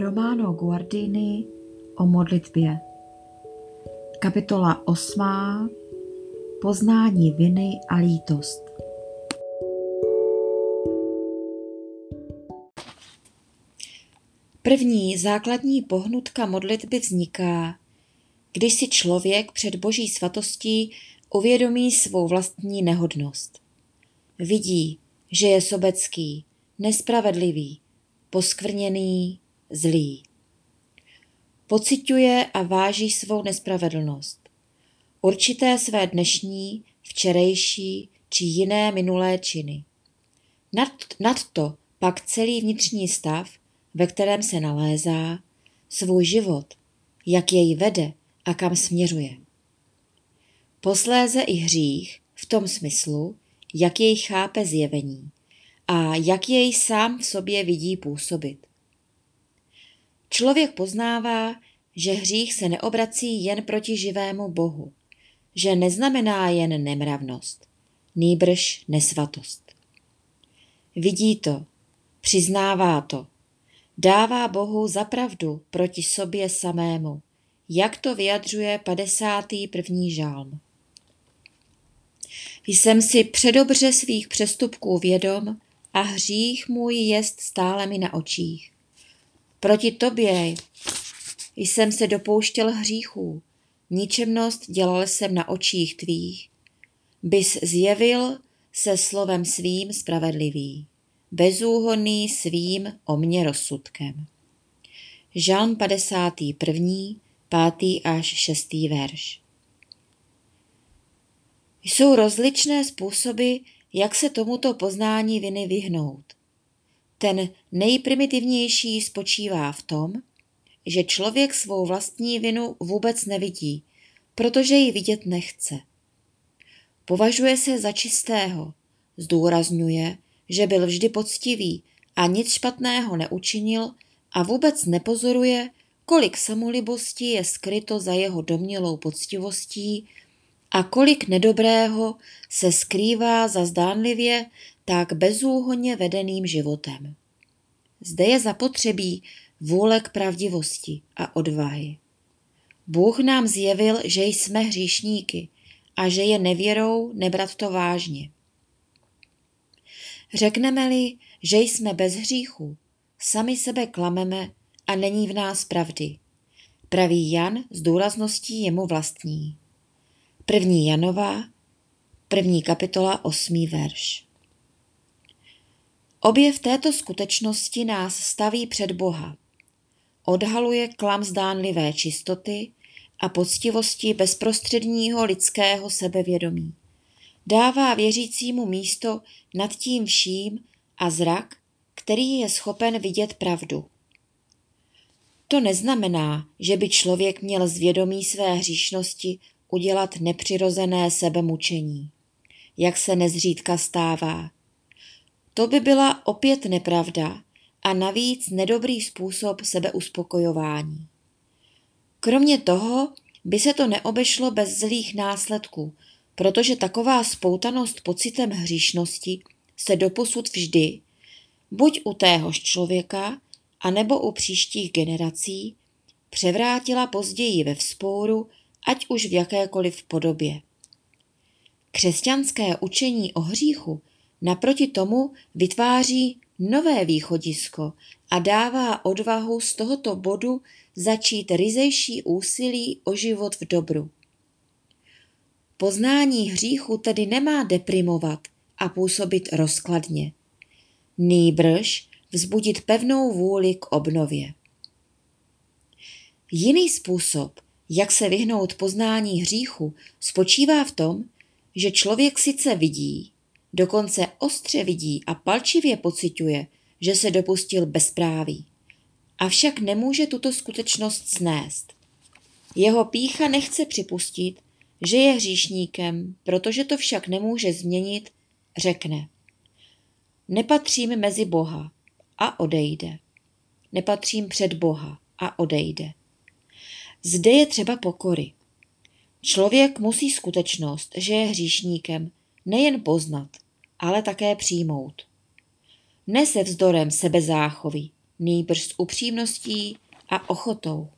Romano Guardini o modlitbě. Kapitola 8. Poznání viny a lítost. První základní pohnutka modlitby vzniká, když si člověk před boží svatostí uvědomí svou vlastní nehodnost. Vidí, že je sobecký, nespravedlivý, poskvrněný, zlý. Pociťuje a váží svou nespravedlnost. Určité své dnešní, včerejší či jiné minulé činy. Nad, nad to pak celý vnitřní stav, ve kterém se nalézá, svůj život, jak jej vede a kam směřuje. Posléze i hřích v tom smyslu, jak jej chápe zjevení a jak jej sám v sobě vidí působit. Člověk poznává, že hřích se neobrací jen proti živému Bohu, že neznamená jen nemravnost, nýbrž nesvatost. Vidí to, přiznává to, dává Bohu zapravdu proti sobě samému, jak to vyjadřuje 51. žálm. Jsem si předobře svých přestupků vědom a hřích můj jest stále mi na očích. Proti tobě jsem se dopouštěl hříchů, ničemnost dělal jsem na očích tvých. Bys zjevil se slovem svým spravedlivý, bezúhonný svým o mě rozsudkem. Žalm 51. 5. až 6. verš. Jsou rozličné způsoby, jak se tomuto poznání viny vyhnout. Ten nejprimitivnější spočívá v tom, že člověk svou vlastní vinu vůbec nevidí, protože ji vidět nechce. Považuje se za čistého, zdůrazňuje, že byl vždy poctivý a nic špatného neučinil a vůbec nepozoruje, kolik samolibosti je skryto za jeho domnělou poctivostí a kolik nedobrého se skrývá za zdánlivě tak bezúhonně vedeným životem. Zde je zapotřebí vůle k pravdivosti a odvahy. Bůh nám zjevil, že jsme hříšníky a že je nevěrou nebrat to vážně. Řekneme-li, že jsme bez hříchu, sami sebe klameme a není v nás pravdy. Praví Jan s důrazností jemu vlastní. První Janova, první kapitola, osmý verš. Objev této skutečnosti nás staví před Boha. Odhaluje klam zdánlivé čistoty a poctivosti bezprostředního lidského sebevědomí. Dává věřícímu místo nad tím vším a zrak, který je schopen vidět pravdu. To neznamená, že by člověk měl zvědomí své hříšnosti udělat nepřirozené sebemučení, jak se nezřídka stává. To by byla opět nepravda a navíc nedobrý způsob sebeuspokojování. Kromě toho by se to neobešlo bez zlých následků, protože taková spoutanost pocitem hříšnosti se doposud vždy, buď u téhož člověka, anebo u příštích generací, převrátila později ve vzpouru ať už v jakékoliv podobě. Křesťanské učení o hříchu naproti tomu vytváří nové východisko a dává odvahu z tohoto bodu začít ryzejší úsilí o život v dobru. Poznání hříchu tedy nemá deprimovat a působit rozkladně. Nýbrž vzbudit pevnou vůli k obnově. Jiný způsob, jak se vyhnout poznání hříchu, spočívá v tom, že člověk sice vidí, dokonce ostře vidí a palčivě pociťuje, že se dopustil bezpráví. Avšak nemůže tuto skutečnost snést. Jeho pícha nechce připustit, že je hříšníkem, protože to však nemůže změnit, řekne. Nepatřím mezi Boha a odejde. Nepatřím před Boha a odejde. Zde je třeba pokory. Člověk musí skutečnost, že je hříšníkem, nejen poznat, ale také přijmout. Ne se vzdorem sebezáchovy, nýbrž s upřímností a ochotou.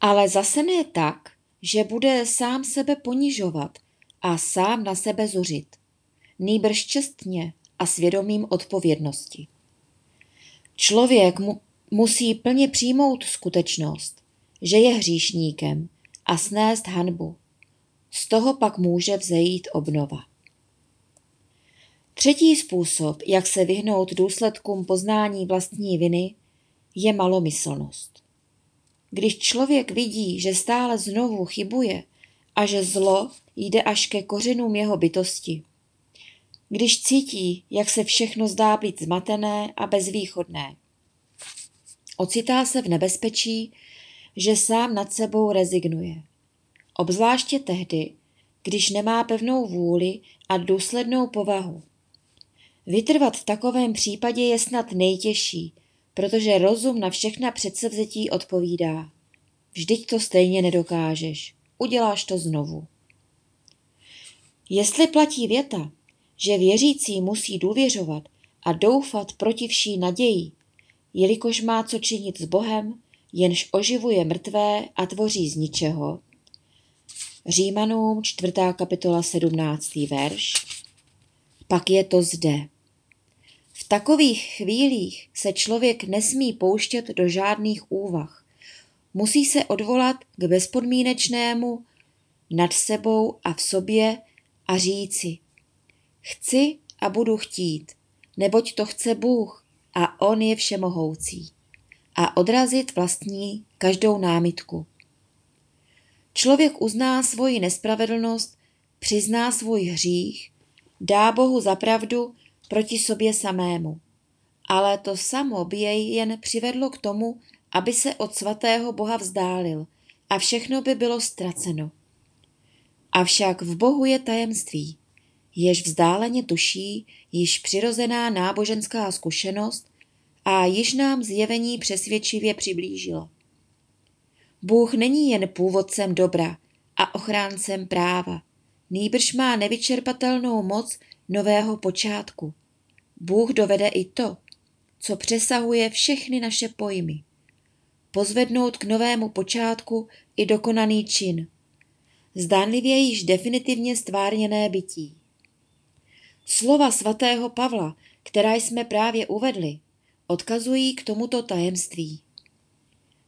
Ale zase ne tak, že bude sám sebe ponižovat a sám na sebe zuřit, nýbrž čestně a svědomím odpovědnosti. Člověk mu, musí plně přijmout skutečnost, že je hříšníkem a snést hanbu. Z toho pak může vzejít obnova. Třetí způsob, jak se vyhnout důsledkům poznání vlastní viny, je malomyslnost. Když člověk vidí, že stále znovu chybuje a že zlo jde až ke kořenům jeho bytosti, když cítí, jak se všechno zdá být zmatené a bezvýchodné, ocitá se v nebezpečí, že sám nad sebou rezignuje. Obzvláště tehdy, když nemá pevnou vůli a důslednou povahu. Vytrvat v takovém případě je snad nejtěžší, protože rozum na všechna předsevzetí odpovídá. Vždyť to stejně nedokážeš, uděláš to znovu. Jestli platí věta, že věřící musí důvěřovat a doufat proti vší naději, jelikož má co činit s Bohem, jenž oživuje mrtvé a tvoří z ničeho. Římanům 4. kapitola 17. verš. Pak je to zde. V takových chvílích se člověk nesmí pouštět do žádných úvah. Musí se odvolat k bezpodmínečnému nad sebou a v sobě a říci Chci a budu chtít, neboť to chce Bůh a On je všemohoucí. A odrazit vlastní každou námitku. Člověk uzná svoji nespravedlnost, přizná svůj hřích, dá Bohu za pravdu proti sobě samému. Ale to samo by jej jen přivedlo k tomu, aby se od svatého Boha vzdálil a všechno by bylo ztraceno. Avšak v Bohu je tajemství, jež vzdáleně tuší již přirozená náboženská zkušenost a již nám zjevení přesvědčivě přiblížilo. Bůh není jen původcem dobra a ochráncem práva, nýbrž má nevyčerpatelnou moc nového počátku. Bůh dovede i to, co přesahuje všechny naše pojmy. Pozvednout k novému počátku i dokonaný čin. Zdánlivě již definitivně stvárněné bytí. Slova svatého Pavla, která jsme právě uvedli, odkazují k tomuto tajemství.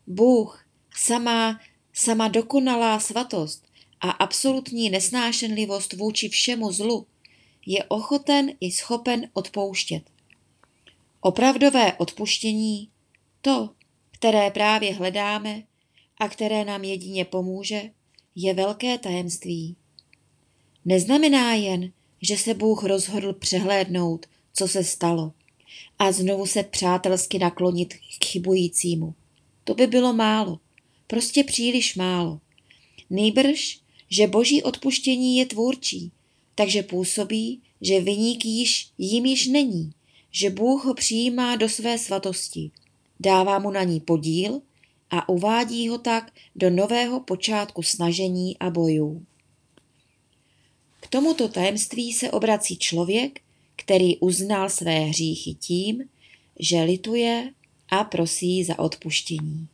Bůh, samá, sama dokonalá svatost a absolutní nesnášenlivost vůči všemu zlu, je ochoten i schopen odpouštět. Opravdové odpuštění, to, které právě hledáme a které nám jedině pomůže, je velké tajemství. Neznamená jen, že se Bůh rozhodl přehlédnout, co se stalo a znovu se přátelsky naklonit k chybujícímu. To by bylo málo, prostě příliš málo. Nejbrž, že boží odpuštění je tvůrčí, takže působí, že vyník již jím již není, že Bůh ho přijímá do své svatosti, dává mu na ní podíl a uvádí ho tak do nového počátku snažení a bojů. Tomuto tajemství se obrací člověk, který uznal své hříchy tím, že lituje a prosí za odpuštění.